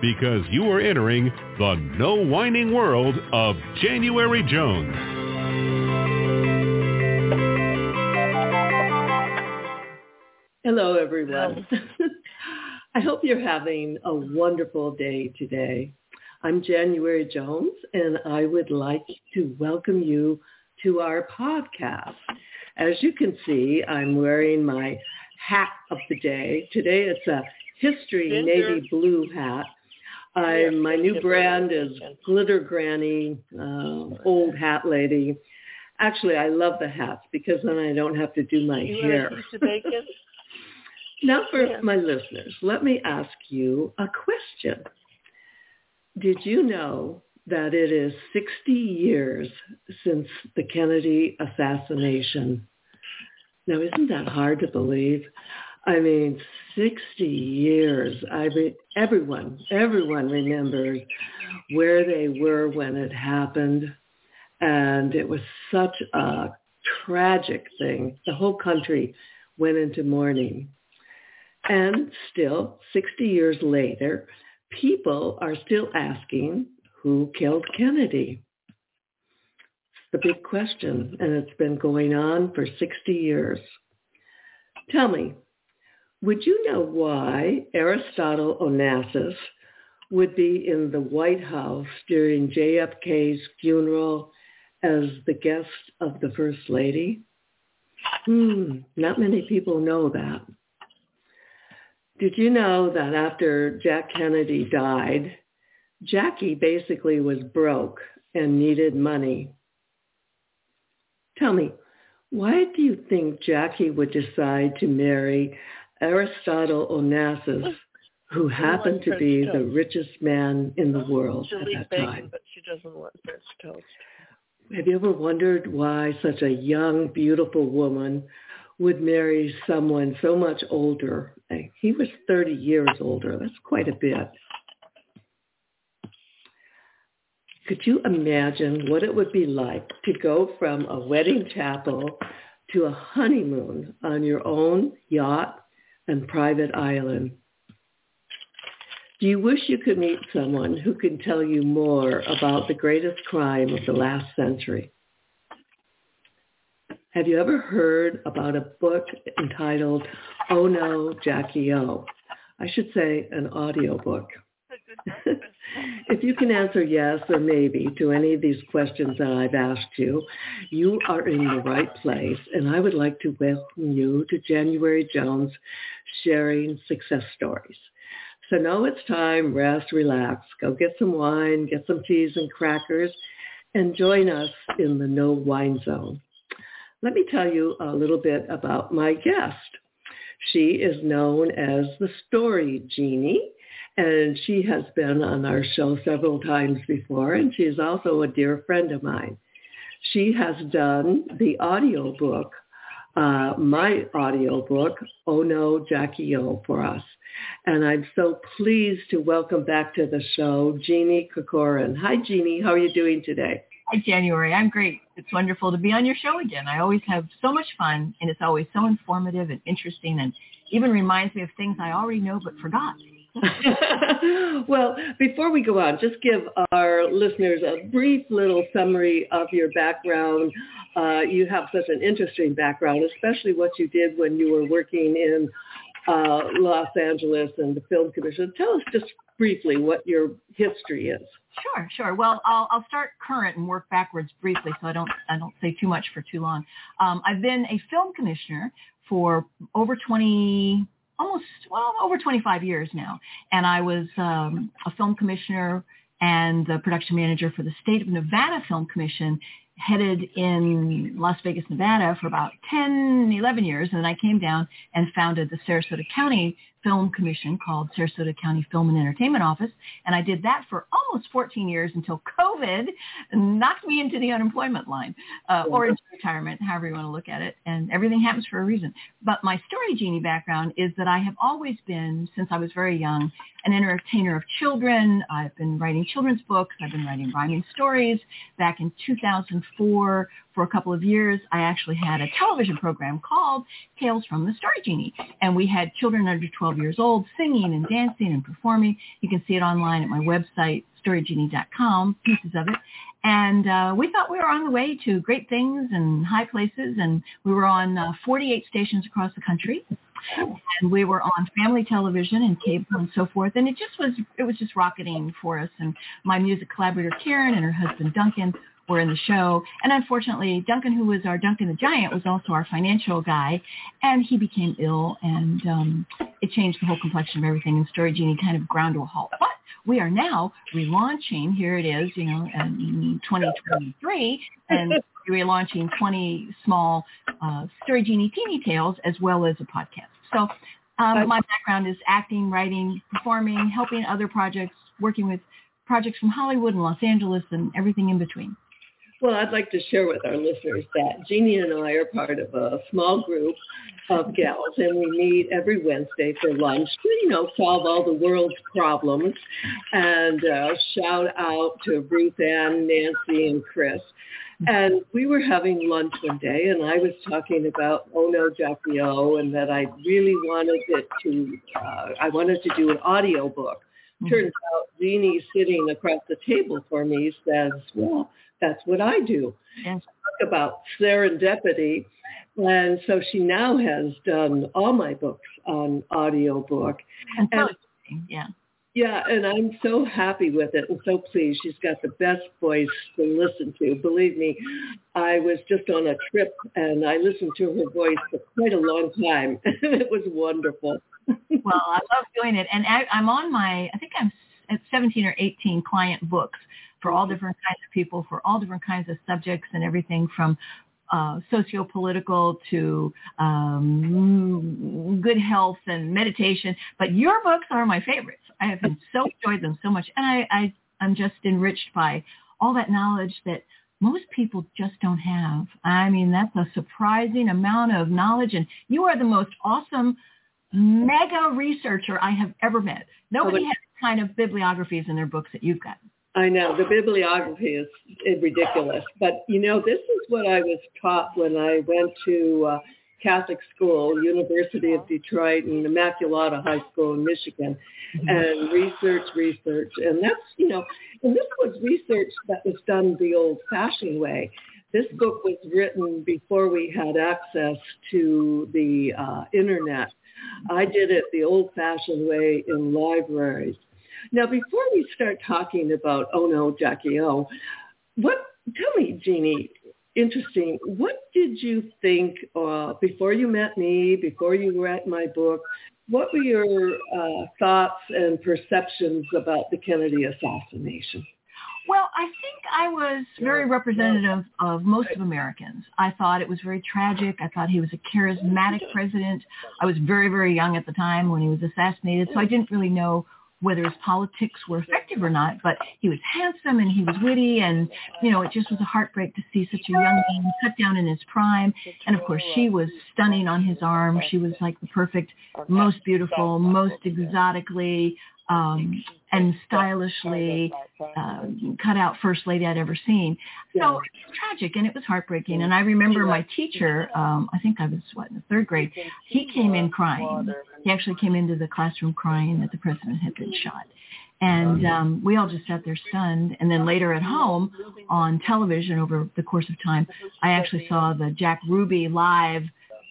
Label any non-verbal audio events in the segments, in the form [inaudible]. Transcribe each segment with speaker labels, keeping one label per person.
Speaker 1: because you are entering the no whining world of January Jones.
Speaker 2: Hello, everyone. [laughs] I hope you're having a wonderful day today. I'm January Jones, and I would like to welcome you to our podcast. As you can see, I'm wearing my hat of the day. Today it's a history
Speaker 3: Ginger.
Speaker 2: navy blue hat. I, my new brand is Glitter Granny, uh, old hat lady. Actually, I love the hats because then I don't have to do my
Speaker 3: You
Speaker 2: hair.
Speaker 3: want a piece of bacon? [laughs]
Speaker 2: Now for
Speaker 3: Yeah.
Speaker 2: my listeners, let me ask you a question. Did you know that it is 60 years since the Kennedy assassination? Now, isn't that hard to believe? I mean, 60 years. I mean, everyone, everyone remembers where they were when it happened. And it was such a tragic thing. The whole country went into mourning. And still, 60 years later, people are still asking who killed Kennedy. It's the big question, and it's been going on for 60 years. Tell me, would you know why Aristotle Onassis would be in the White House during JFK's funeral as the guest of the First Lady? Hmm, not many people know that. Did you know that after Jack Kennedy died, Jackie basically was broke and needed money? Tell me, why do you think Jackie would decide to marry Aristotle Onassis, who happened to be the richest man in the world at that
Speaker 3: bacon,
Speaker 2: time?
Speaker 3: but she doesn't want French toast.
Speaker 2: Have you ever wondered why such a young, beautiful woman would marry someone so much older? He was 30 years older. That's quite a bit. Could you imagine what it would be like to go from a wedding chapel to a honeymoon on your own yacht and private island? Do you wish you could meet someone who can tell you more about the greatest crime of the last century? Have you ever heard about a book entitled Oh No, Jackie O? I should say an audio book. If you can answer yes or maybe to any of these questions that I've asked you, you are in the right place. And I would like to welcome you to January Jones sharing success stories. So now it's time, rest, relax, go get some wine, get some cheese and crackers, and join us in the no wine zone. Let me tell you a little bit about my guest. She is known as the Story Genie, and she has been on our show several times before, and she is also a dear friend of mine. She has done the audio book, uh, my audio book, Oh No, Jackie O, for us. And I'm so pleased to welcome back to the show Jeannie Corcoran. Hi, Jeannie. How are you doing today?
Speaker 4: Hi, January. I'm great. It's wonderful to be on your show again. I always have so much fun, and it's always so informative and interesting and even reminds me of things I already know but forgot. [laughs]
Speaker 2: well, before we go on, just give our listeners a brief little summary of your background. Uh, you have such an interesting background, especially what you did when you were working in uh, Los Angeles and the Film Commission. Tell us just briefly what your history is.
Speaker 4: Sure, sure. Well, I'll, I'll start current and work backwards briefly, so I don't I don't say too much for too long. Um, I've been a film commissioner for over 20, almost well over 25 years now, and I was um, a film commissioner and the production manager for the State of Nevada Film Commission headed in Las Vegas, Nevada for about 10, 11 years. And then I came down and founded the Sarasota County Film Commission called Sarasota County Film and Entertainment Office. And I did that for almost 14 years until COVID knocked me into the unemployment line uh, or into retirement, however you want to look at it. And everything happens for a reason. But my story genie background is that I have always been, since I was very young, an entertainer of children. I've been writing children's books. I've been writing rhyming stories. Back in 2004, for a couple of years, I actually had a television program called Tales from the Story Genie. And we had children under 12 years old singing and dancing and performing. You can see it online at my website, storygenie.com, pieces of it. And uh, we thought we were on the way to great things and high places. And we were on uh, 48 stations across the country. And we were on family television and cable and so forth. And it just was, it was just rocketing for us. And my music collaborator, Karen, and her husband, Duncan, were in the show. And unfortunately, Duncan, who was our Duncan the Giant, was also our financial guy, and he became ill, and um, it changed the whole complexion of everything. And Story Genie kind of ground to a halt. But we are now relaunching. Here it is, you know, in 2023, and [laughs] we're relaunching 20 small uh, Story Genie Teeny Tales as well as a podcast. So um, my background is acting, writing, performing, helping other projects, working with projects from Hollywood and Los Angeles and everything in between.
Speaker 2: Well, I'd like to share with our listeners that Jeannie and I are part of a small group of gals, and we meet every Wednesday for lunch to, you know, solve all the world's problems. And uh, shout out to Ruth Ann, Nancy, and Chris. And we were having lunch one day, and I was talking about Oh No Jackie O, and that I really wanted it to, uh, I wanted to do an audio book. Turns out Jeannie sitting across the table for me says, well, that's what I do.
Speaker 4: Yes.
Speaker 2: Talk about serendipity. And so she now has done all my books on
Speaker 4: audio book.
Speaker 2: And-
Speaker 4: yeah.
Speaker 2: Yeah, and I'm so happy with it and so pleased. She's got the best voice to listen to. Believe me, I was just on a trip and I listened to her voice for quite a long time. [laughs] it was wonderful.
Speaker 4: well, I love doing it, and I, I'm on my, I think I'm at 17 or 18 client books for all mm-hmm. different kinds of people, for all different kinds of subjects, and everything from uh, socio-political to um, good health and meditation. But your books are my favorites. I have so enjoyed them so much, and I, I I'm just enriched by all that knowledge that most people just don't have. I mean, that's a surprising amount of knowledge, and you are the most awesome mega researcher I have ever met. Nobody has the kind of bibliographies in their books that you've got.
Speaker 2: I know the bibliography is, is ridiculous, but you know this is what I was taught when I went to uh, Catholic school, University of Detroit, and Immaculata High School in Michigan, and research, research, and that's you know, and this was research that was done the old-fashioned way. This book was written before we had access to the uh, internet. I did it the old-fashioned way in libraries. Now, before we start talking about Oh No, Jackie O, what, tell me, Jeannie, interesting, what did you think uh, before you met me, before you read my book, what were your uh, thoughts and perceptions about the Kennedy assassination?
Speaker 4: Well, I think I was very representative of most of Americans. I thought it was very tragic. I thought he was a charismatic president. I was very, very young at the time when he was assassinated, so I didn't really know whether his politics were effective or not, but he was handsome and he was witty and, you know, it just was a heartbreak to see such a young man cut down in his prime. And of course, she was stunning on his arm. She was like the perfect, most beautiful, most exotically um, and stylishly uh, cut out first lady I'd ever seen. So it was tragic and it was heartbreaking. And I remember my teacher, um, I think I was what in the third grade, he came in crying. He actually came into the classroom crying that the president had been shot. And um, we all just sat there stunned. And then later at home on television over the course of time, I actually saw the Jack Ruby live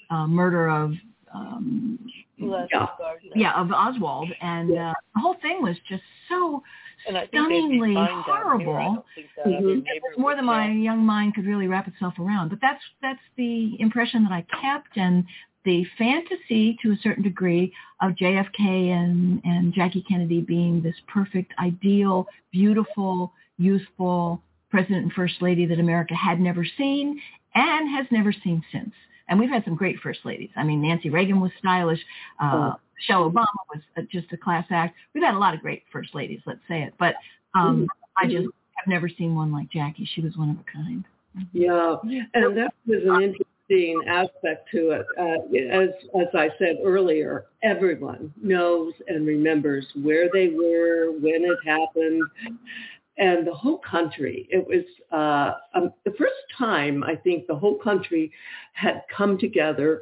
Speaker 4: uh, murder of um,
Speaker 2: Yeah.
Speaker 4: yeah, of Oswald, and uh, the whole thing was just so
Speaker 3: And I think they'd be
Speaker 4: stunningly
Speaker 3: fine down here. I
Speaker 4: horrible.
Speaker 3: don't think that other
Speaker 2: Mhm.
Speaker 4: It was more than my young mind could really wrap itself around. But that's that's the impression that I kept, and the fantasy to a certain degree of JFK and and Jackie Kennedy being this perfect, ideal, beautiful, youthful president and first lady that America had never seen and has never seen since. And we've had some great first ladies. I mean, Nancy Reagan was stylish. Uh, Michelle Obama was uh, just a class act. We've had a lot of great first ladies, let's say it. But um, I just have never seen one like Jackie. She was one of a kind.
Speaker 2: Yeah, and that was an interesting aspect to it. Uh, as as I said earlier, everyone knows and remembers where they were when it happened, and the whole country. It was uh, um, the first time I think the whole country had come together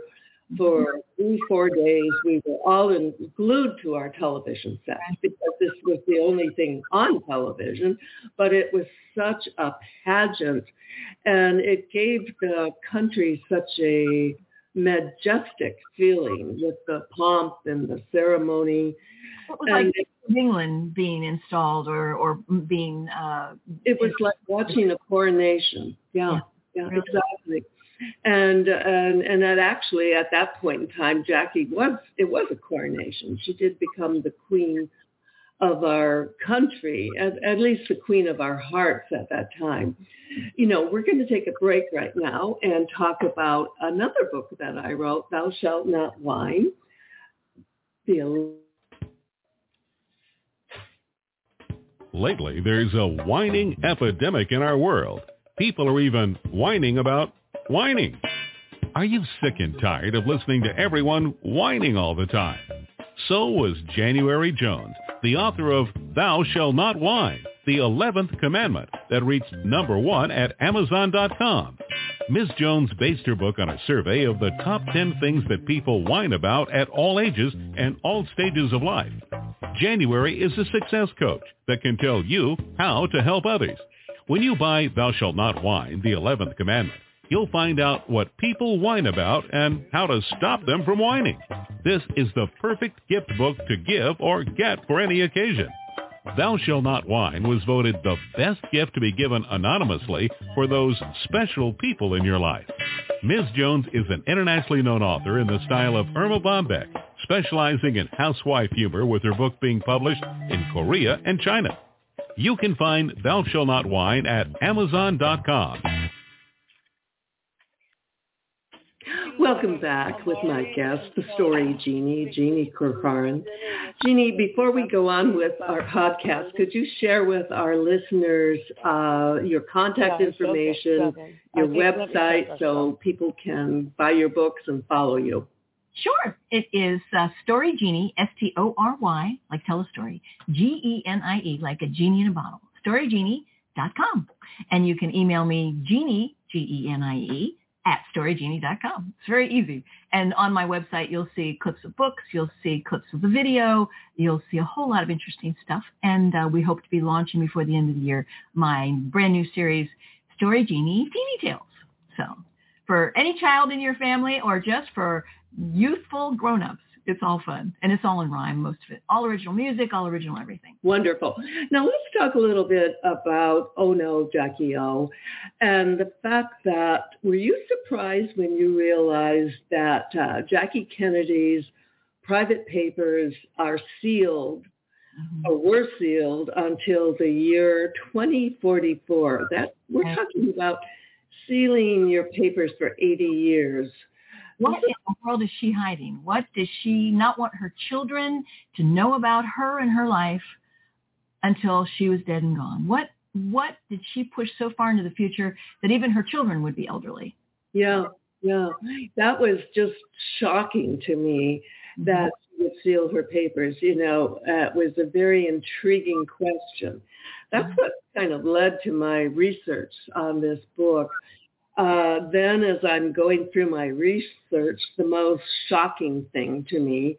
Speaker 2: for three, four days. We were all in, glued to our television sets because this was the only thing on television, but it was such a pageant and it gave the country such a majestic feeling with the pomp and the ceremony.
Speaker 4: It was like
Speaker 2: And
Speaker 4: England being installed or or being uh,
Speaker 2: it was like watching a coronation. Yeah, yeah,
Speaker 4: really.
Speaker 2: exactly. And and and that actually at that point in time, Jackie was it was a coronation. She did become the queen of our country, at, at least the queen of our hearts at that time. You know, we're going to take a break right now and talk about another book that I wrote, Thou Shalt Not Whine. The
Speaker 1: Lately, there's a whining epidemic in our world. People are even whining about whining. Are you sick and tired of listening to everyone whining all the time? So was January Jones, the author of Thou Shall Not Whine, the 11th commandment that reached number one at Amazon.com. Ms. Jones based her book on a survey of the top 10 things that people whine about at all ages and all stages of life. January is a success coach that can tell you how to help others. When you buy Thou Shalt Not Whine, the 11th commandment, you'll find out what people whine about and how to stop them from whining. This is the perfect gift book to give or get for any occasion. Thou Shall Not Whine was voted the best gift to be given anonymously for those special people in your life. Ms. Jones is an internationally known author in the style of Erma Bombeck, specializing in housewife humor with her book being published in Korea and China. You can find Thou Shall Not Whine at Amazon.com.
Speaker 2: Welcome back with my guest, the story genie, Jeannie Corcoran. Jeannie, before we go on with our podcast, could you share with our listeners uh, your contact information, your
Speaker 3: I think- let me
Speaker 2: website, so people can buy your books and follow you?
Speaker 4: Sure. It is uh, Story Genie, S-T-O-R-Y, like tell a story, G-E-N-I-E, like a genie in a bottle, storygenie.com. And you can email me, Genie, G-E-N-I-E, at storygenie.com. It's very easy. And on my website, you'll see clips of books, you'll see clips of the video, you'll see a whole lot of interesting stuff. And uh, we hope to be launching before the end of the year my brand new series, Story Genie Teeny Tales. So for any child in your family or just for youthful grown-ups. It's all fun. And it's all in rhyme, most of it. All original music, all original everything.
Speaker 2: Wonderful. Now let's talk a little bit about Oh No, Jackie O, and the fact that were you surprised when you realized that uh, Jackie Kennedy's private papers are sealed or were sealed until the year 2044? That we're talking about sealing your papers for 80 years.
Speaker 4: What in the world is she hiding? What does she not want her children to know about her and her life until she was dead and gone? What what did she push so far into the future that even her children would be elderly?
Speaker 2: Yeah, yeah. That was just shocking to me that she would seal her papers. You know, uh, it was a very intriguing question. That's what kind of led to my research on this book. Uh, then as I'm going through my research, the most shocking thing to me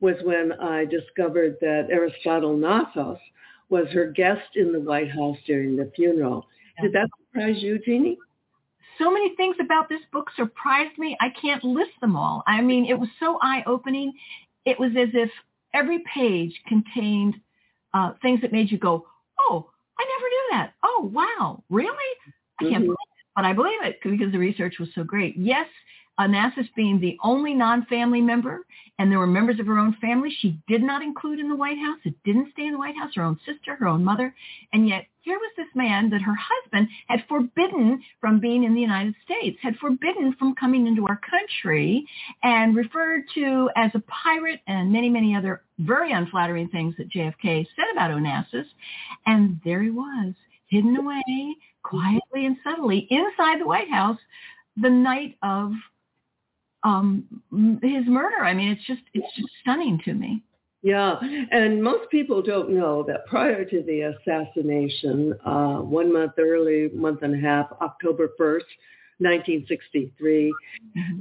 Speaker 2: was when I discovered that Aristotle Onassis was her guest in the White House during the funeral. Did that surprise you, Jeannie?
Speaker 4: So many things about this book surprised me. I can't list them all. I mean, it was so eye-opening. It was as if every page contained uh, things that made you go, oh, I never knew that. Oh, wow, really? I can't
Speaker 2: Mhm.
Speaker 4: believe it. But I believe it because the research was so great. Yes, Onassis being the only non-family member, and there were members of her own family she did not include in the White House. It didn't stay in the White House, her own sister, her own mother. And yet here was this man that her husband had forbidden from being in the United States, had forbidden from coming into our country, and referred to as a pirate and many, many other very unflattering things that JFK said about Onassis. And there he was, hidden away quietly and subtly inside the White House the night of um his murder. I mean, it's just it's just stunning to me.
Speaker 2: Yeah, and most people don't know that prior to the assassination, uh, one month early, month and a half, October 1st, 1963,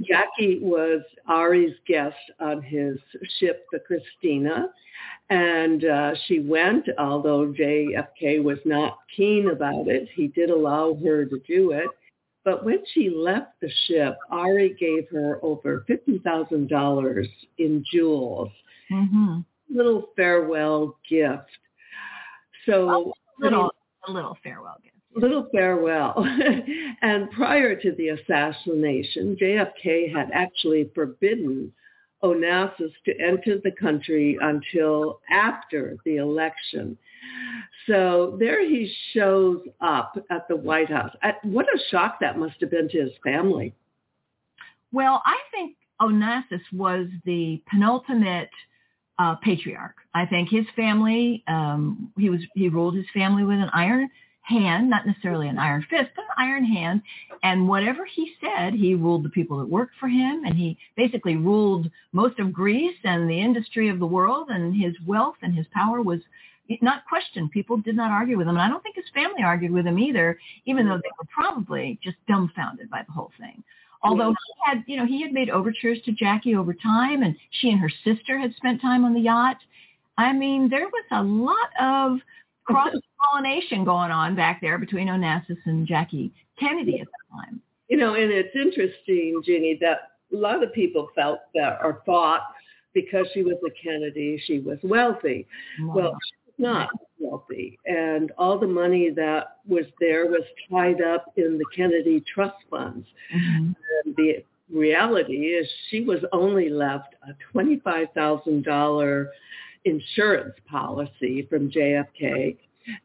Speaker 2: Jackie was Ari's guest on his ship, the Christina, and uh, she went, although JFK was not keen about it. He did allow her to do it. But when she left the ship, Ari gave her over $50,000 in jewels
Speaker 4: Mm-hmm.
Speaker 2: little farewell gift. So
Speaker 4: Oh, Little a little farewell gift.
Speaker 2: Little farewell. [laughs] and prior to the assassination, JFK had actually forbidden Onassis to enter the country until after the election. So there he shows up at the White House. What a shock that must have been to his family.
Speaker 4: Well, I think Onassis was the penultimate uh, patriarch. I think his family, um, he was he ruled his family with an iron hand, not necessarily an iron fist, but an iron hand. And whatever he said, he ruled the people that worked for him, and he basically ruled most of Greece and the industry of the world. And his wealth and his power was not questioned. People did not argue with him, and I don't think his family argued with him either, even though they were probably just dumbfounded by the whole thing. Although he had, you know, he had made overtures to Jackie over time, and she and her sister had spent time on the yacht. I mean, there was a lot of cross pollination going on back there between Onassis and Jackie Kennedy at the time.
Speaker 2: You know, and it's interesting, Jeannie, that a lot of people felt that or thought because she was a Kennedy, she was wealthy. Well, she was not wealthy. And all the money that was there was tied up in the Kennedy trust funds.
Speaker 4: Mhm.
Speaker 2: And the reality is she was only left a $25,000 insurance policy from JFK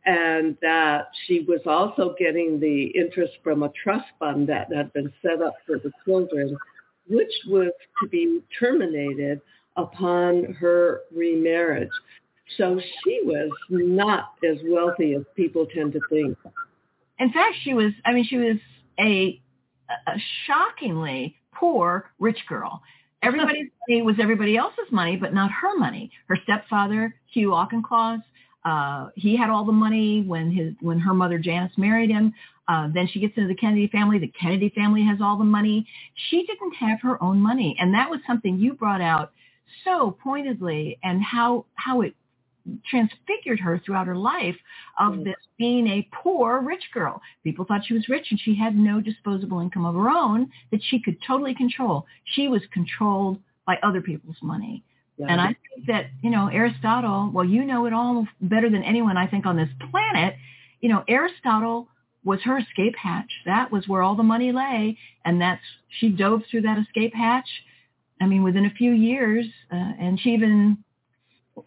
Speaker 2: and that she was also getting the interest from a trust fund that had been set up for the children, which was to be terminated upon her remarriage. So she was not as wealthy as people tend to think.
Speaker 4: In fact, she was, I mean, she was a, a shockingly poor rich girl. Everybody's [laughs] money was everybody else's money, but not her money. Her stepfather, Hugh Auchincloss, uh, he had all the money when his when her mother Janice married him. Uh, then she gets into the Kennedy family. The Kennedy family has all the money. She didn't have her own money, and that was something you brought out so pointedly, and how how it transfigured her throughout her life of
Speaker 2: Mm.
Speaker 4: this being a poor rich girl. People thought she was rich and she had no disposable income of her own that she could totally control. She was controlled by other people's money.
Speaker 2: Yeah.
Speaker 4: And I think that, you know, Aristotle, well, you know it all better than anyone, I think, on this planet. You know, Aristotle was her escape hatch. That was where all the money lay. And that's, she dove through that escape hatch. I mean, within a few years, uh, and she even,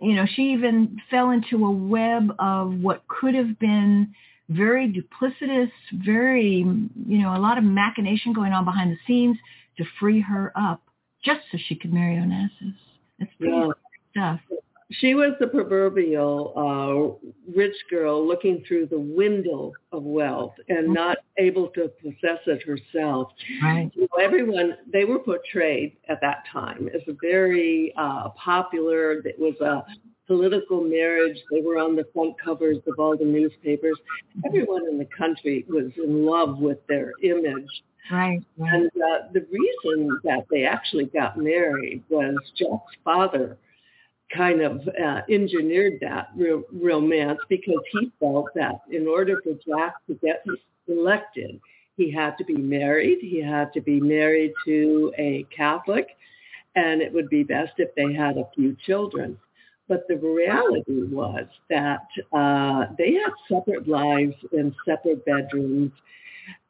Speaker 4: you know, she even fell into a web of what could have been very duplicitous, very, you know, a lot of machination going on behind the scenes to free her up just so she could marry Onassis. It's
Speaker 2: Yeah.
Speaker 4: stuff.
Speaker 2: She was the proverbial uh, rich girl looking through the window of wealth and not able to possess it herself.
Speaker 4: Right.
Speaker 2: You know, everyone, they were portrayed at that time as a very uh, popular, it was a political marriage. They were on the front covers of all the newspapers. Everyone in the country was in love with their image.
Speaker 4: Right.
Speaker 2: And uh, the reason that they actually got married was Jack's father kind of uh, engineered that ro- romance because he felt that in order for Jack to get elected, he had to be married. He had to be married to a Catholic, and it would be best if they had a few children. But the reality was that uh, they had separate lives in separate bedrooms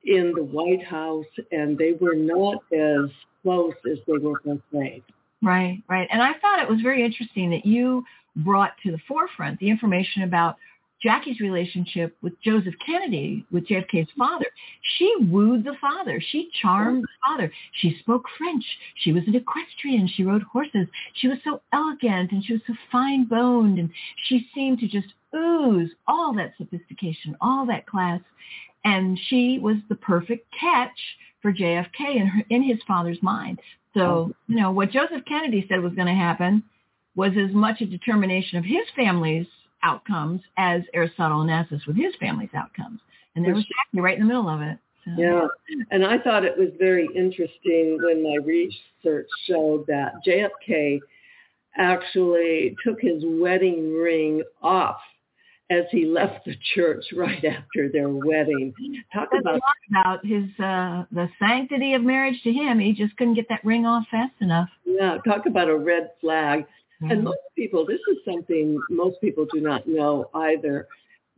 Speaker 2: in the White House, and they were not as close as they were portrayed.
Speaker 4: Right, right. And I thought it was very interesting that you brought to the forefront the information about Jackie's relationship with Joseph Kennedy, with JFK's father. She wooed the father. She charmed the father. She spoke French. She was an equestrian. She rode horses. She was so elegant and she was so fine-boned and she seemed to just ooze all that sophistication, all that class. And she was the perfect catch for JFK in, her, in his father's mind. So, you know, what Joseph Kennedy said was going to happen was as much a determination of his family's outcomes as Aristotle Onassis with his family's outcomes. And there was Jackie right in the middle of it. So.
Speaker 2: Yeah, and I thought it was very interesting when my research showed that JFK actually took his wedding ring off as he left the church right after their wedding. Talk about
Speaker 4: about his uh the sanctity of marriage to him. He just couldn't get that ring off fast enough.
Speaker 2: yeah, talk about a red flag. And most people, this is something most people do not know either.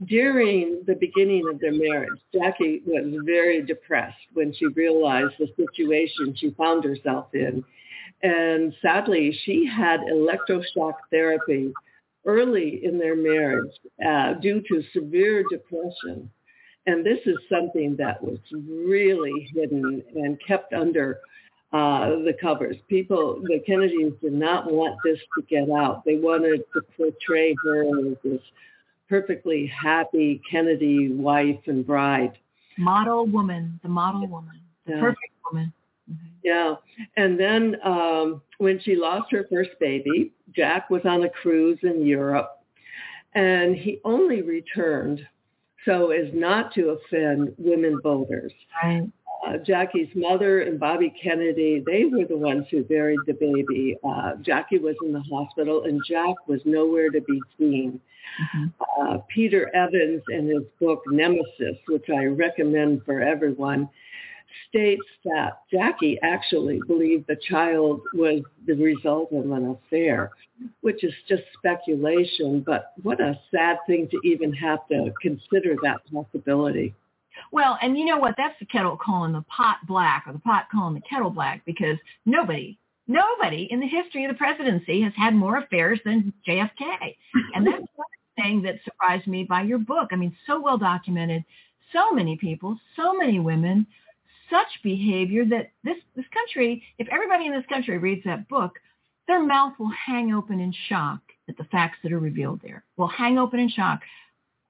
Speaker 2: During the beginning of their marriage, Jackie was very depressed when she realized the situation she found herself in. And sadly, she had electroshock therapy early in their marriage uh, due to severe depression. And this is something that was really hidden and kept under uh, the covers. People, the Kennedys did not want this to get out. They wanted to portray her as this perfectly happy Kennedy wife and bride.
Speaker 4: Model woman, the model woman, the
Speaker 2: Yeah.
Speaker 4: perfect woman. Mhm.
Speaker 2: Yeah. And then um, when she lost her first baby, Jack was on a cruise in Europe and he only returned so as not to offend women voters.
Speaker 4: Right.
Speaker 2: Uh, Jackie's mother and Bobby Kennedy, they were the ones who buried the baby. Uh, Jackie was in the hospital and Jack was nowhere to be seen.
Speaker 4: Mhm.
Speaker 2: Uh, Peter Evans in his book Nemesis, which I recommend for everyone, states that Jackie actually believed the child was the result of an affair, which is just speculation, but what a sad thing to even have to consider that possibility.
Speaker 4: Well, and you know what? That's the kettle calling the pot black or the pot calling the kettle black because nobody, nobody in the history of the presidency has had more affairs than JFK. [laughs] And that's one thing that surprised me by your book. I mean, so well documented, so many people, so many women, such behavior that this, this country, if everybody in this country reads that book, their mouth will hang open in shock at the facts that are revealed there. Will hang open in shock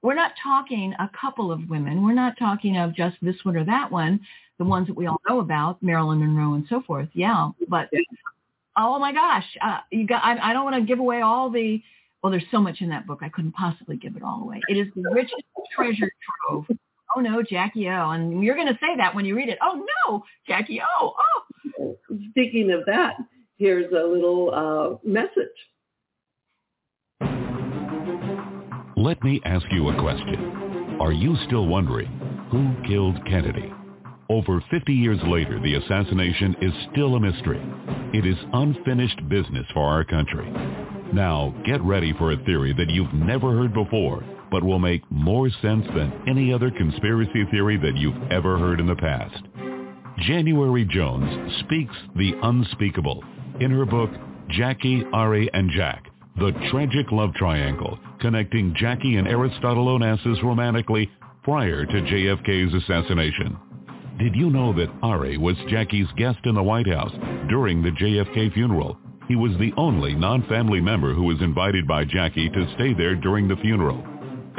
Speaker 4: we're not talking a couple of women. We're not talking of just this one or that one, the ones that we all know about, Marilyn Monroe and so forth. Yeah, but oh my gosh, uh, you got. I, I don't want to give away all the. Well, there's so much in that book. I couldn't possibly give it all away. It is the richest treasure trove. Oh no, Jackie O, and you're going to say that when you read it. Oh no, Jackie O. Oh,
Speaker 2: Speaking of that, here's a little uh, message.
Speaker 1: Let me ask you a question. Are you still wondering who killed Kennedy? Over 50 years later, the assassination is still a mystery. It is unfinished business for our country. Now, get ready for a theory that you've never heard before, but will make more sense than any other conspiracy theory that you've ever heard in the past. January Jones speaks the unspeakable in her book, Jackie, Ari, and Jack, the tragic love triangle connecting Jackie and Aristotle Onassis romantically prior to JFK's assassination. Did you know that Ari was Jackie's guest in the White House during the JFK funeral? He was the only non-family member who was invited by Jackie to stay there during the funeral.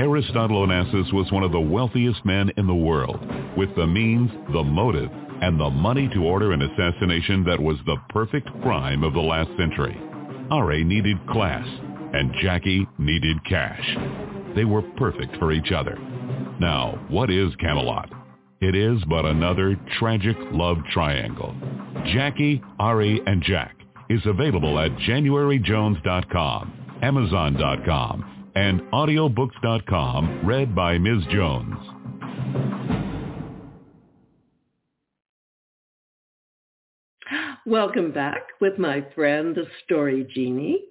Speaker 1: Aristotle Onassis was one of the wealthiest men in the world, with the means, the motive, and the money to order an assassination that was the perfect crime of the last century. Ari needed class, and Jackie needed cash. They were perfect for each other. Now, what is Camelot? It is but another tragic love triangle. Jackie, Ari, and Jack is available at januaryjones.com, amazon.com, and audiobooks.com, read by Ms. Jones.
Speaker 2: Welcome back with my friend, the story genie,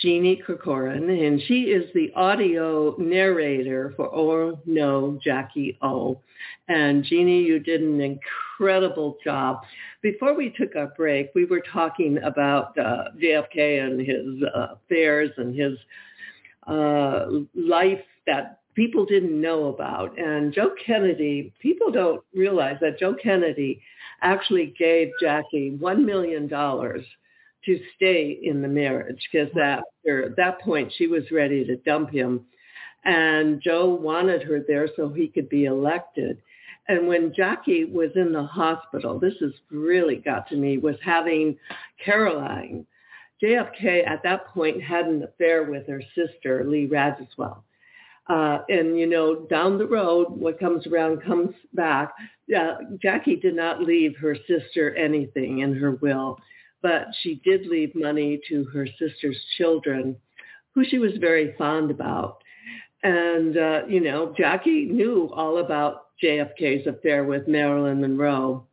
Speaker 2: Jeannie Corcoran, and she is the audio narrator for Oh No, Jackie O. And Jeannie, you did an incredible job. Before we took our break, we were talking about uh, JFK and his uh, affairs and his uh, life that people didn't know about. And Joe Kennedy, people don't realize that Joe Kennedy actually gave Jackie $1 million to stay in the marriage because after at that point she was ready to dump him. And Joe wanted her there so he could be elected. And when Jackie was in the hospital, this has really got to me, was having Caroline. JFK at that point had an affair with her sister, Lee Radziwill. Uh, and you know, down the road, what comes around comes back. Uh, Jackie did not leave her sister anything in her will, but she did leave money to her sister's children, who she was very fond about. And uh, you know, Jackie knew all about JFK's affair with Marilyn Monroe.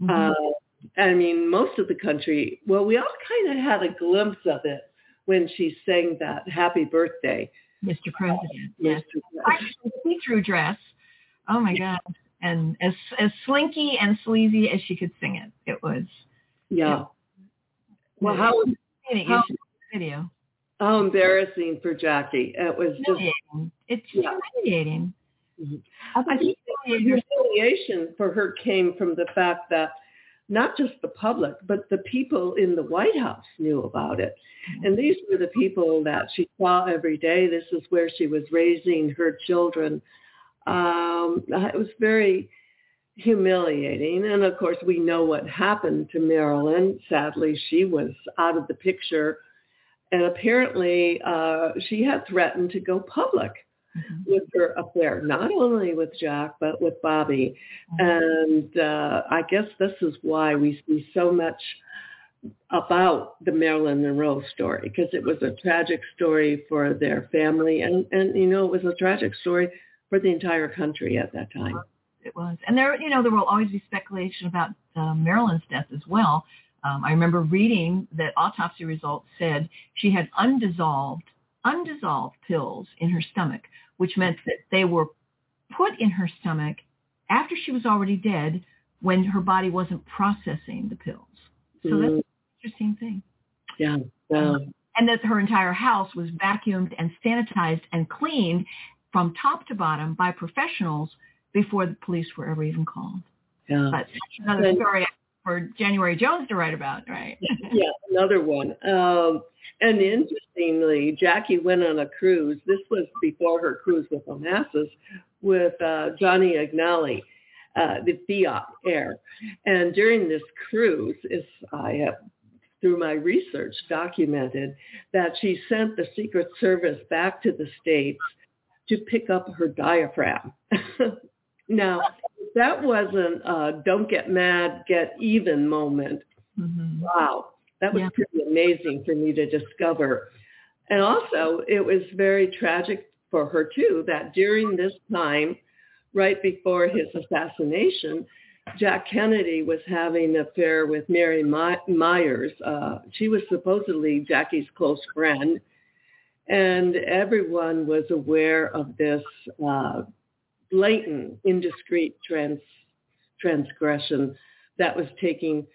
Speaker 2: Mm-hmm. Uh, I mean, most of the country. Well, we all kind of had a glimpse of it when she sang that "Happy Birthday."
Speaker 4: Mr. President. Yes. Actually, see-through dress. Oh my God. And as as slinky and sleazy as she could sing it. It was.
Speaker 2: Yeah. well, how,
Speaker 4: how video.
Speaker 2: How embarrassing for Jackie. It was just.
Speaker 4: It's yeah. humiliating.
Speaker 2: Mm-hmm. I think the humiliation for her came from the fact that not just the public, but the people in the White House knew about it. Mm-hmm. And these were the people that she saw every day. This is where she was raising her children. Um, it was very humiliating. And of course, we know what happened to Marilyn. Sadly, she was out of the picture. And apparently, uh, she had threatened to go public mm-hmm. with her up there, not only with Jack, but with Bobby. Mm-hmm. And uh, I guess this is why we see so much about the Marilyn Monroe story, because it was a tragic story for their family. And, and, you know, it was a tragic story for the entire country at that time.
Speaker 4: It was. And there, you know, there will always be speculation about uh, Marilyn's death as well. Um, I remember reading that autopsy results said she had undissolved undissolved pills in her stomach, which meant that they were put in her stomach after she was already dead when her body wasn't processing the pills. So mm. that's an interesting thing.
Speaker 2: Yeah.
Speaker 4: Um, and that her entire house was vacuumed and sanitized and cleaned from top to bottom by professionals before the police were ever even called.
Speaker 2: Yeah.
Speaker 4: But another story for January Jones to write about, right?
Speaker 2: yeah, another one. Um, and interestingly, Jackie went on a cruise. This was before her cruise with Onassis with uh, Johnny Agnelli, uh, the Fiat heir. And during this cruise, is I have through my research documented that she sent the Secret Service back to the States to pick up her diaphragm. [laughs] now, that wasn't a don't get mad, get even moment. Mm-hmm. Wow. That was yeah. pretty amazing for me to discover. And also, it was very tragic for her too that during this time, right before his assassination, Jack Kennedy was having an affair with Mary Myers. Uh, she was supposedly Jackie's close friend. And everyone was aware of this uh, blatant, indiscreet trans- transgression that was taking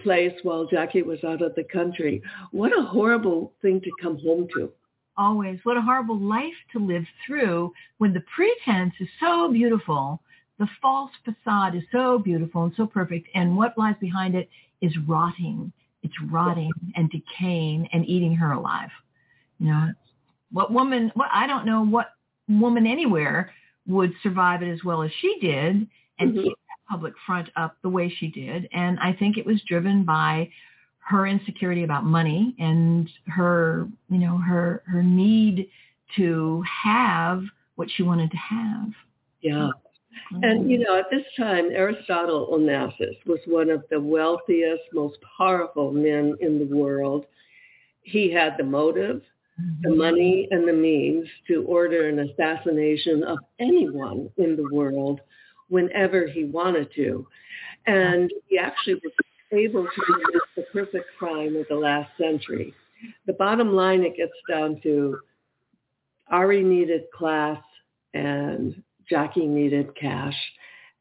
Speaker 2: place while Jackie was out of the country. What a horrible thing to come home to.
Speaker 4: Always. What a horrible life to live through when the pretense is so beautiful the false facade is so beautiful and so perfect, and what lies behind it is rotting. It's rotting and decaying and eating her alive. You know, what woman? What I don't know what woman anywhere would survive it as well as she did and
Speaker 2: Mhm.
Speaker 4: keep that public front up the way she did. And I think it was driven by her insecurity about money and her, you know, her her need to have what she wanted to have.
Speaker 2: Yeah. And, you know, at this time, Aristotle Onassis was one of the wealthiest, most powerful men in the world. He had the motive, the mm-hmm. money, and the means to order an assassination of anyone in the world whenever he wanted to. And he actually was able to commit the perfect crime of the last century. The bottom line it gets down to Ari needed class and Jackie needed cash.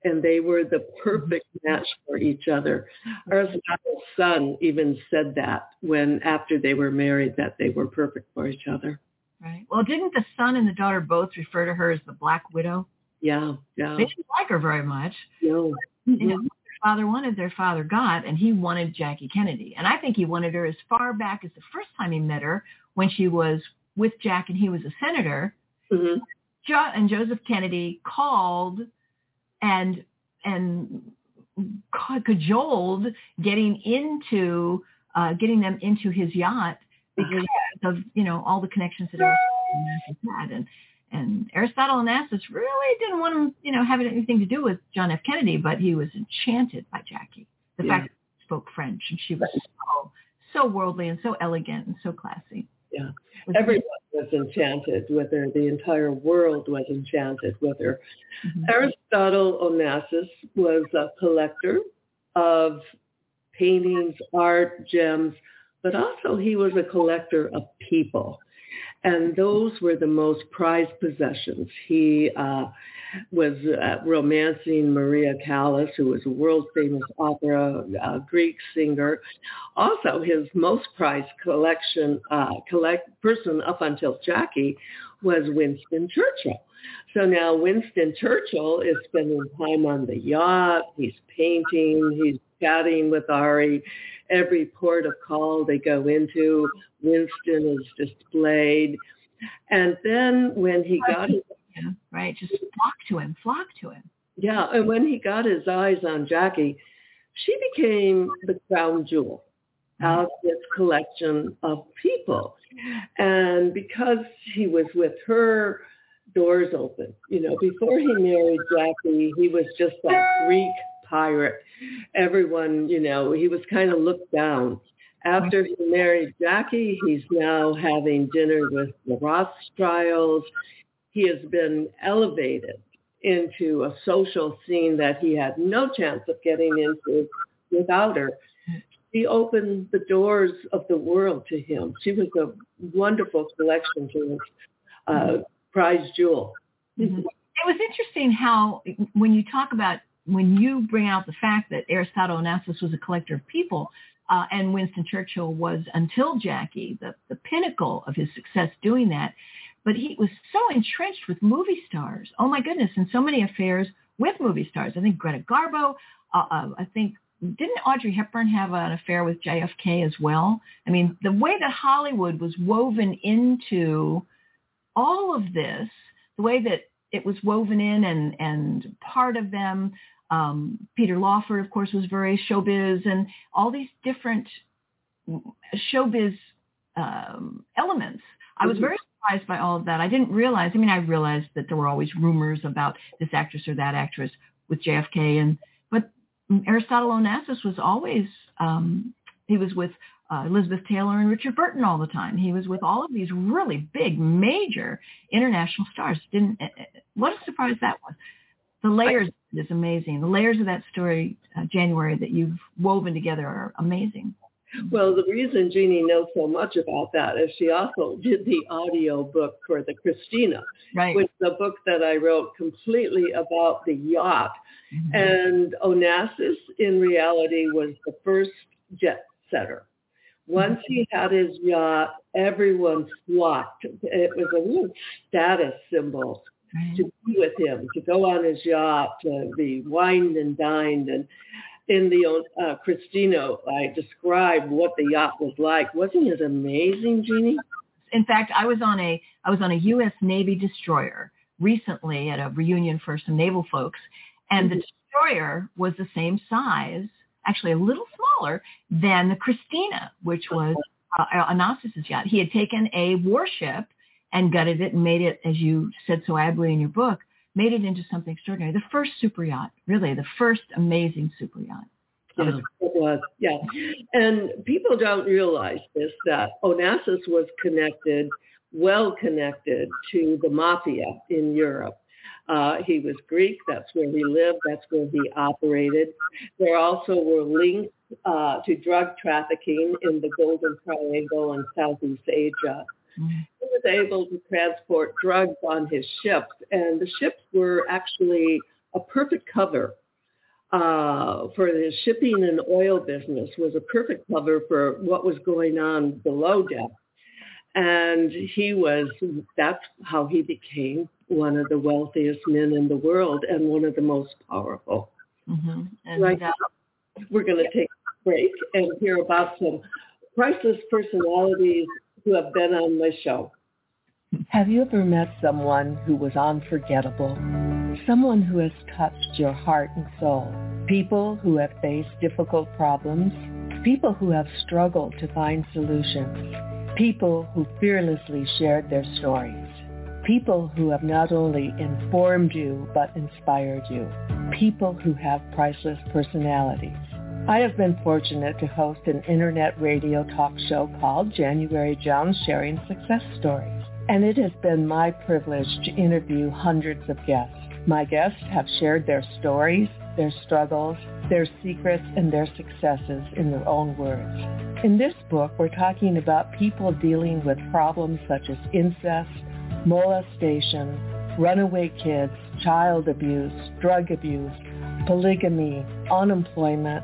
Speaker 2: And they were the perfect match for each other. Aristotle's son even said that when after they were married that they were perfect for each other.
Speaker 4: Right. Well, didn't the son and the daughter both refer to her as the Black Widow?
Speaker 2: Yeah, yeah.
Speaker 4: They didn't like her very much.
Speaker 2: No.
Speaker 4: You know, what their father wanted, their father got, and he wanted Jackie Kennedy. And I think he wanted her as far back as the first time he met her when she was with Jack and he was a senator.
Speaker 2: Mm-hmm.
Speaker 4: Jo- and Joseph Kennedy called and and cajoled getting into uh, getting them into his yacht because of you know all the connections that Aristotle had. And and Aristotle Onassis really didn't want him you know having anything to do with John F. Kennedy but he was enchanted by Jackie. The
Speaker 2: Yeah.
Speaker 4: fact that she spoke French and she was so so worldly and so elegant and so classy
Speaker 2: Yeah.
Speaker 4: Was-
Speaker 2: Everyone was enchanted with her. The entire world was enchanted with her.
Speaker 4: Mhm.
Speaker 2: Aristotle Onassis was a collector of paintings, art, gems, but also he was a collector of people. And those were the most prized possessions. He uh, was uh, romancing Maria Callas, who was a world famous opera uh, Greek singer. Also, his most prized collection uh, collect person up until Jackie was Winston Churchill. So now Winston Churchill is spending time on the yacht. He's painting. He's chatting with Ari. Every port of call they go into, Winston is displayed. And then when he got his,
Speaker 4: yeah, right just flock to him flock to him
Speaker 2: yeah, and when he got his eyes on Jackie, she became the crown jewel of this collection of people. And because he was with her, doors open. You know, before he married Jackie, he was just that Greek pirate. Everyone, you know, he was kind of looked down. After he married Jackie, he's now having dinner with the Rothschilds. He has been elevated into a social scene that he had no chance of getting into without her. She opened the doors of the world to him. She was a wonderful collection to uh, prize jewel.
Speaker 4: Mhm. It was interesting how when you talk about when you bring out the fact that Aristotle Onassis was a collector of people, uh, and Winston Churchill was until Jackie the, the pinnacle of his success doing that. But he was so entrenched with movie stars. Oh my goodness, and so many affairs with movie stars. I think Greta Garbo. Uh, uh, I think didn't Audrey Hepburn have an affair with JFK as well? I mean, the way that Hollywood was woven into all of this, the way that it was woven in and, and part of them, um, Peter Lawford, of course, was very showbiz and all these different showbiz um, elements. I was very surprised by all of that. I didn't realize, I mean, I realized that there were always rumors about this actress or that actress with JFK and, but Aristotle Onassis was always, um, he was with uh, Elizabeth Taylor and Richard Burton all the time. He was with all of these really big, major international stars. Didn't uh, uh, what a surprise that was. The layers is amazing. The layers of that story, uh, January, that you've woven together are amazing.
Speaker 2: Well, the reason Jeannie knows so much about that is she also did the audio book for the Christina,
Speaker 4: Right.
Speaker 2: which is a book that I wrote completely about the yacht.
Speaker 4: Mhm.
Speaker 2: And Onassis, in reality, was the first jet setter. Once he had his yacht, everyone flocked. It was a real status symbol to be with him, to go on his yacht, to be wined and dined. And in the uh, Christina, I described what the yacht was like. Wasn't it amazing, Jeannie?
Speaker 4: In fact, I was on a I was on a U.S. Navy destroyer recently at a reunion for some naval folks, and the destroyer was the same size, actually a little smaller than the Christina, which was uh, Onassis' yacht. He had taken a warship and gutted it and made it, as you said so admirably in your book, made it into something extraordinary. The first super yacht, really, the first amazing super yacht.
Speaker 2: Yeah, it was. Yeah. And people don't realize this, that Onassis was connected, well connected to the mafia in Europe. Uh, he was Greek. That's where he lived. That's where he operated. There also were links uh, to drug trafficking in the Golden Triangle and Southeast Asia. He was able to transport drugs on his ships, and the ships were actually a perfect cover uh, for the shipping and oil business was a perfect cover for what was going on below deck. And he was, that's how he became one of the wealthiest men in the world and one of the most powerful.
Speaker 4: Mm-hmm. And,
Speaker 2: Right
Speaker 4: uh,
Speaker 2: now, we're going to take a break and hear about some priceless personalities who have been on my show.
Speaker 5: Have you ever met someone who was unforgettable? Someone who has touched your heart and soul? People who have faced difficult problems? People who have struggled to find solutions? People who fearlessly shared their stories? People who have not only informed you but inspired you? People who have priceless personalities? I have been fortunate to host an internet radio talk show called January Jones Sharing Success Stories and it has been my privilege to interview hundreds of guests. My guests have shared their stories, their struggles, their secrets, and their successes in their own words. In this book, we're talking about people dealing with problems such as incest, molestation, runaway kids, child abuse, drug abuse, polygamy, unemployment,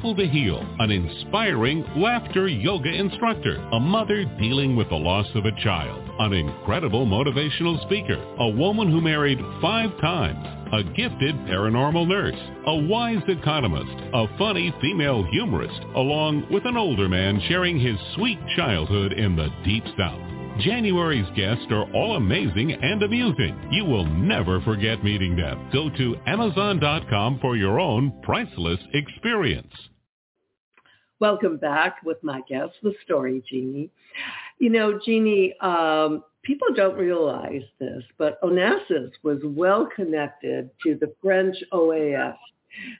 Speaker 1: to heal, an inspiring laughter yoga instructor, a mother dealing with the loss of a child, an incredible motivational speaker, a woman who married five times, a gifted paranormal nurse, a wise economist, a funny female humorist, along with an older man sharing his sweet childhood in the Deep South. January's guests are all amazing and amusing. You will never forget meeting them. Go to Amazon.com for your own priceless experience.
Speaker 2: Welcome back with my guest, the story, Jeannie. You know, Jeannie, um, people don't realize this, but Onassis was well connected to the French OAS.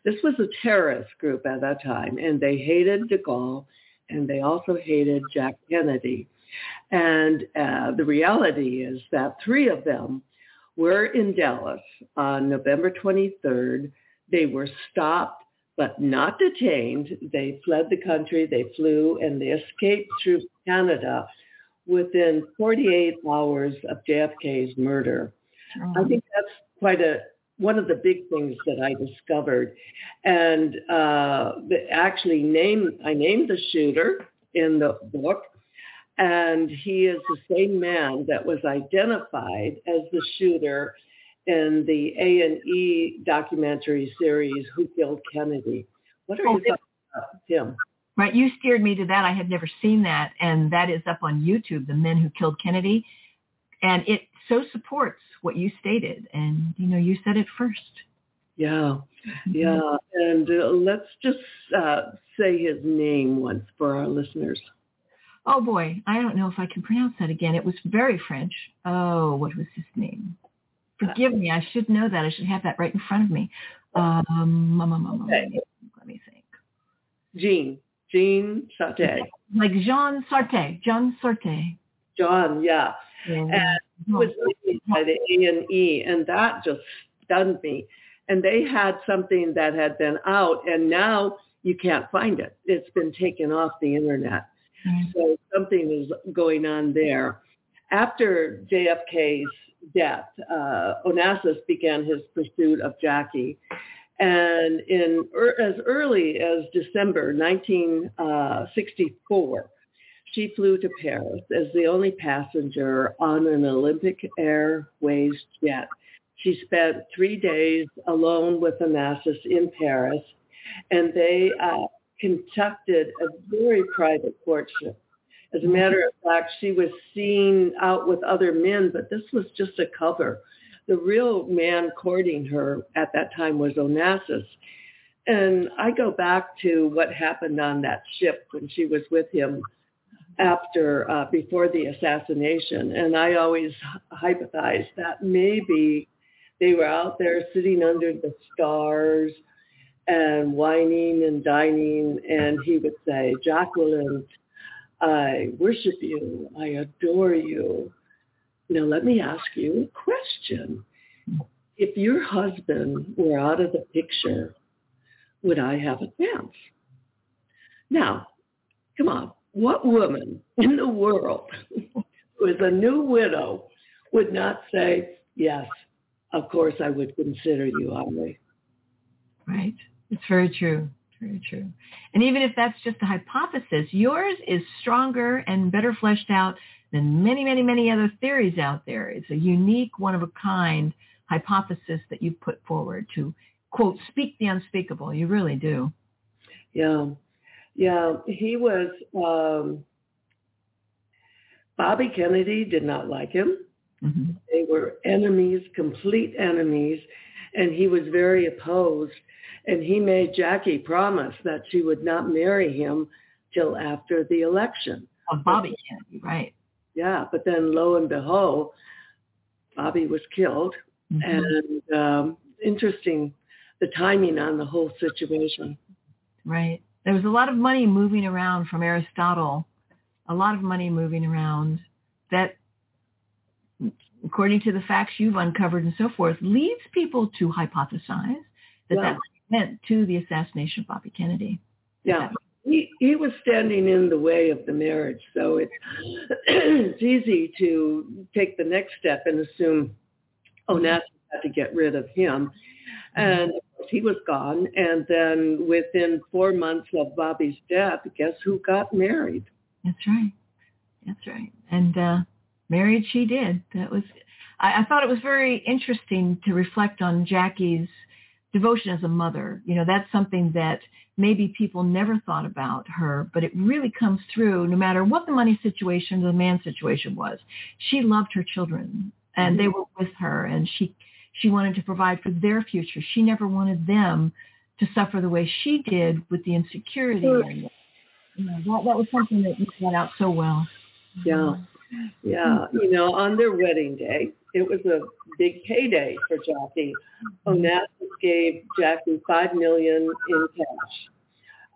Speaker 2: This was a terrorist group at that time, and they hated de Gaulle, and they also hated Jack Kennedy. And uh, the reality is that three of them were in Dallas on November 23rd. They were stopped but not detained. They fled the country, they flew, and they escaped through Canada within 48 hours of JFK's murder. I think that's quite a one of the big things that I discovered, and uh, actually named I named the shooter in the book, and he is the same man that was identified as the shooter in the A and E documentary series "Who Killed Kennedy." What are
Speaker 4: Oh,
Speaker 2: your thoughts about him?
Speaker 4: Right, you steered me to that. I had never seen that, and that is up on YouTube, "The Men Who Killed Kennedy," and it so supports what you stated. And you know, you said it first.
Speaker 2: Yeah, yeah. And uh, let's just uh, say his name once for our listeners.
Speaker 4: Oh boy, I don't know if I can pronounce that again. It was very French. Oh, what was his name? Forgive me. I should know that. I should have that right in front of me. Um, um, um,
Speaker 2: Okay.
Speaker 4: let me think.
Speaker 2: Jean, Jean Sartre.
Speaker 4: Like Jean Sartre. Jean Sartre.
Speaker 2: John, yeah.
Speaker 4: And,
Speaker 2: And it was by the A and E, and that just stunned me. And they had something that had been out, and now you can't find it. It's been taken off the internet. So something is going on there. After JFK's death, uh, Onassis began his pursuit of Jackie. And in er, as early as December 1964, she flew to Paris as the only passenger on an Olympic Airways jet. She spent three days alone with Onassis in Paris, and they uh, conducted a very private courtship. As a matter of fact, she was seen out with other men, but this was just a cover. The real man courting her at that time was Onassis. And I go back to what happened on that ship when she was with him after, uh, before the assassination. And I always hypothesized that maybe they were out there sitting under the stars and wining and dining. And he would say, Jacqueline, I worship you. I adore you. Now let me ask you a question. If your husband were out of the picture, would I have a chance? Now, come on. What woman in the world [laughs] who is a new widow would not say, yes, of course I would consider you, Ari.
Speaker 4: Right. It's very true. Very true. And even if that's just a hypothesis, yours is stronger and better fleshed out than many, many, many other theories out there. It's a unique, one of a kind hypothesis that you put forward to, quote, speak the unspeakable. You really do.
Speaker 2: Yeah. Yeah. He was, um, Bobby Kennedy did not like him.
Speaker 4: Mm-hmm.
Speaker 2: They were enemies, complete enemies, and he was very opposed. And he made Jackie promise that she would not marry him till after the election.
Speaker 4: Of Bobby Kennedy, right.
Speaker 2: Yeah, but then lo and behold, Bobby was killed.
Speaker 4: Mhm.
Speaker 2: And um, interesting, the timing on the whole situation.
Speaker 4: Right. There was a lot of money moving around from Aristotle, a lot of money moving around that, according to the facts you've uncovered and so forth, leads people to hypothesize that
Speaker 2: Yeah.
Speaker 4: that meant to the assassination of Bobby Kennedy.
Speaker 2: Yeah. He, he was standing in the way of the marriage. So it's, [clears throat] it's easy to take the next step and assume Onassis had to get rid of him. And he was gone. And then within four months of Bobby's death, guess who got married?
Speaker 4: That's right. That's right. And uh, married she did. That was. I, I thought it was very interesting to reflect on Jackie's devotion as a mother. You know, that's something that maybe people never thought about her, but it really comes through no matter what the money situation, the man situation was. She loved her children and they mm-hmm. were with her and she she wanted to provide for their future. She never wanted them to suffer the way she did with the insecurity. And, you know, that, that was something that you brought out so well.
Speaker 2: Yeah. Yeah. Mm-hmm. You know, on their wedding day, it was a big payday for Jackie. Onassis gave Jackie five million in cash.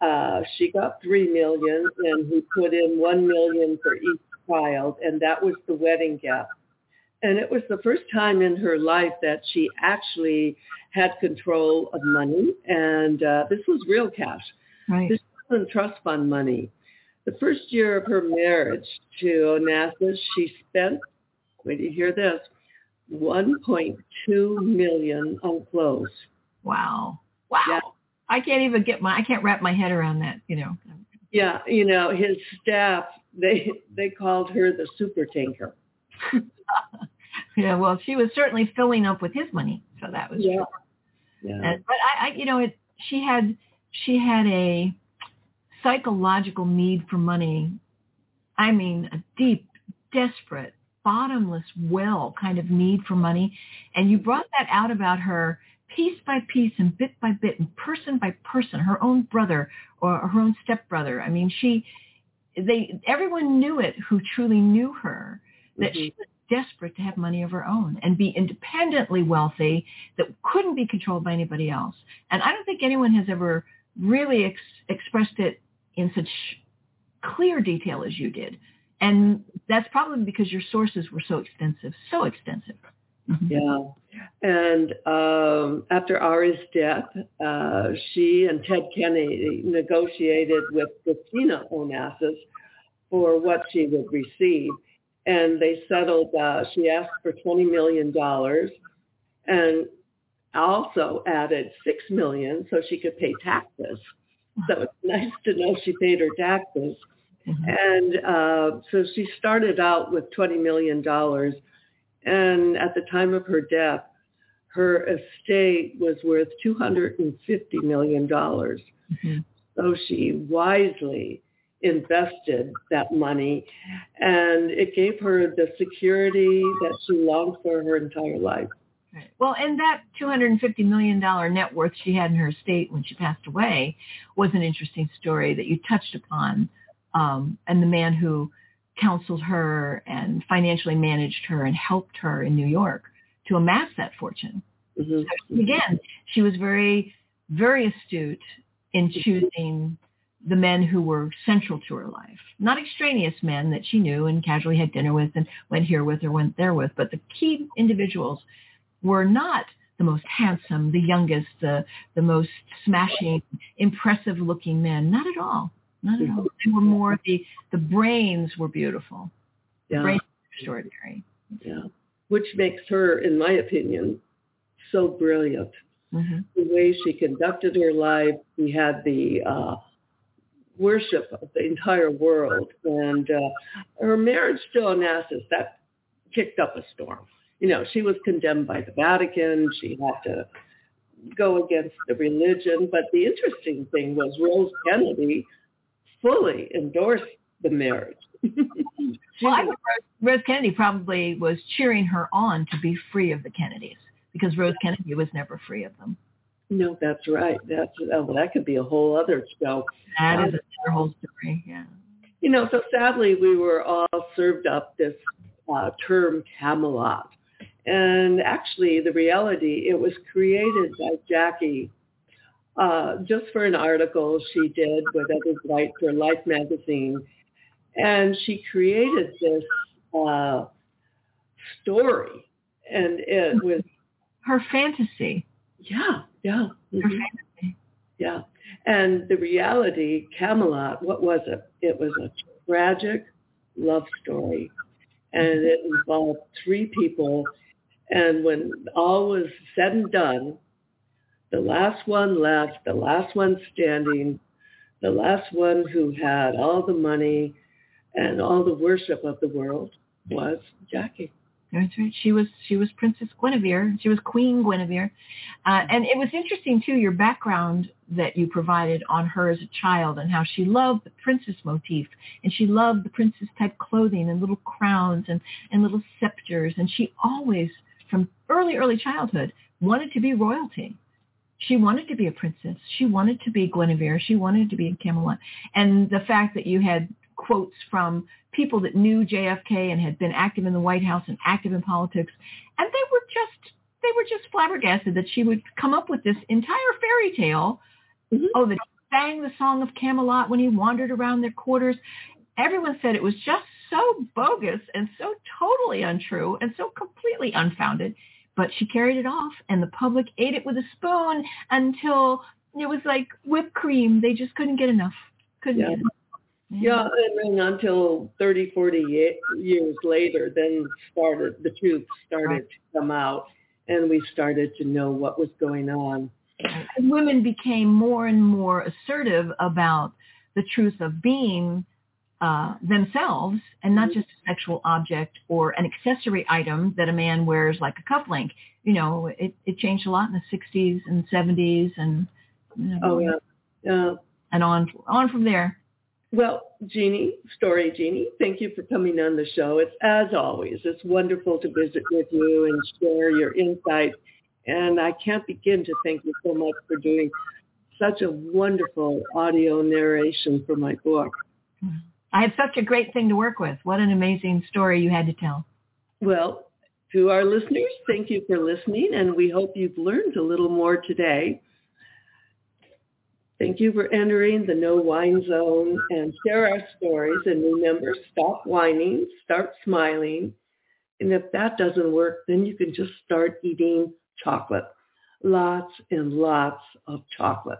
Speaker 2: Uh, she got three million and he put in one million for each child and that was the wedding gift. And it was the first time in her life that she actually had control of money and uh, this was real cash.
Speaker 4: Right.
Speaker 2: This wasn't trust fund money. The first year of her marriage to Onassis, she spent, wait you hear this, 1.2 million on clothes.
Speaker 4: Wow. Wow.
Speaker 2: Yeah.
Speaker 4: I can't even get my I can't wrap my head around that, you know.
Speaker 2: Yeah, you know, his staff, they they called her the super tanker. [laughs] [laughs]
Speaker 4: yeah, well, she was certainly filling up with his money, so that was
Speaker 2: Yeah.
Speaker 4: true.
Speaker 2: Yeah.
Speaker 4: And, but I, I, you know, it, she had she had a psychological need for money. I mean, a deep, desperate, bottomless well kind of need for money. And you brought that out about her piece by piece and bit by bit and person by person, her own brother or her own stepbrother. I mean, she, they, everyone knew it who truly knew her that mm-hmm. she was desperate to have money of her own and be independently wealthy that couldn't be controlled by anybody else. And I don't think anyone has ever really ex- expressed it in such clear detail as you did. And that's probably because your sources were so extensive, so extensive.
Speaker 2: Mm-hmm. Yeah. And um, after Ari's death, uh, she and Ted Kennedy negotiated with Christina Onassis for what she would receive. And they settled, uh, she asked for $20 million and also added 6 million so she could pay taxes. So it's nice to know she paid her taxes. Mm-hmm. And uh, so she started out with $20 million and at the time of her death, her estate was worth $250 million. Mm-hmm. So she wisely invested that money and it gave her the security that she longed for her entire life.
Speaker 4: Right. Well, and that $250 million net worth she had in her estate when she passed away was an interesting story that you touched upon. Um, and the man who counseled her and financially managed her and helped her in New York to amass that fortune. Mm-hmm. So again, she was very, very astute in choosing the men who were central to her life, not extraneous men that she knew and casually had dinner with and went here with or went there with, but the key individuals were not the most handsome, the youngest, the, the most smashing, impressive looking men. Not at all. Not at all. They were more the the brains were beautiful. The yeah. brains were extraordinary.
Speaker 2: Yeah. Which makes her, in my opinion, so brilliant. Mm-hmm. The way she conducted her life, we had the uh, worship of the entire world, and uh, her marriage to Onassis that kicked up a storm. You know, she was condemned by the Vatican. She had to go against the religion. But the interesting thing was Rose Kennedy fully endorsed the marriage. [laughs]
Speaker 4: well, I think Rose Kennedy probably was cheering her on to be free of the Kennedys because Rose Kennedy was never free of them.
Speaker 2: No, that's right. That's oh, that could be a whole other show.
Speaker 4: That um, is another whole story. Yeah.
Speaker 2: You know, so sadly, we were all served up this uh, term Camelot, and actually, the reality it was created by Jackie uh, just for an article she did with Theodore White for Life magazine. And she created this uh, story. And it was...
Speaker 4: Her fantasy.
Speaker 2: Yeah, yeah.
Speaker 4: Her mm-hmm. fantasy.
Speaker 2: Yeah. And the reality, Camelot, what was it? It was a tragic love story. And it involved three people. And when all was said and done, the last one left, the last one standing, the last one who had all the money and all the worship of the world was Jackie.
Speaker 4: That's right. She was she was Princess Guinevere. She was Queen Guinevere, uh, and it was interesting too your background that you provided on her as a child and how she loved the princess motif and she loved the princess type clothing and little crowns and and little scepters and she always from early early childhood wanted to be royalty she wanted to be a princess. She wanted to be Guinevere. She wanted to be in Camelot. And the fact that you had quotes from people that knew JFK and had been active in the White House and active in politics, and they were just they were just flabbergasted that she would come up with this entire fairy tale. Mm-hmm. Oh, that he sang the song of Camelot when he wandered around their quarters. Everyone said it was just so bogus and so totally untrue and so completely unfounded. But she carried it off and the public ate it with a spoon until it was like whipped cream. They just couldn't get enough. Couldn't
Speaker 2: yeah.
Speaker 4: get enough.
Speaker 2: Yeah, and then until 30, 40 years later, then started the truth started to come out, and we started to know what was going on.
Speaker 4: And women became more and more assertive about the truth of being uh, themselves and not mm-hmm. just a sexual object or an accessory item that a man wears like a cufflink. You know, it, it changed a lot in the 60s and 70s and
Speaker 2: you know, oh yeah, yeah,
Speaker 4: and on on from there.
Speaker 2: Well, Jeannie, Story Genie, thank you for coming on the show. It's as always, it's wonderful to visit with you and share your insight And I can't begin to thank you so much for doing such a wonderful audio narration for my book.
Speaker 4: I had such a great thing to work with. What an amazing story you had to tell.
Speaker 2: Well, to our listeners, thank you for listening, and we hope you've learned a little more today. Thank you for entering the No Whine Zone and share our stories. And remember, stop whining, start smiling. And if that doesn't work, then you can just start eating chocolate. Lots and lots of chocolate.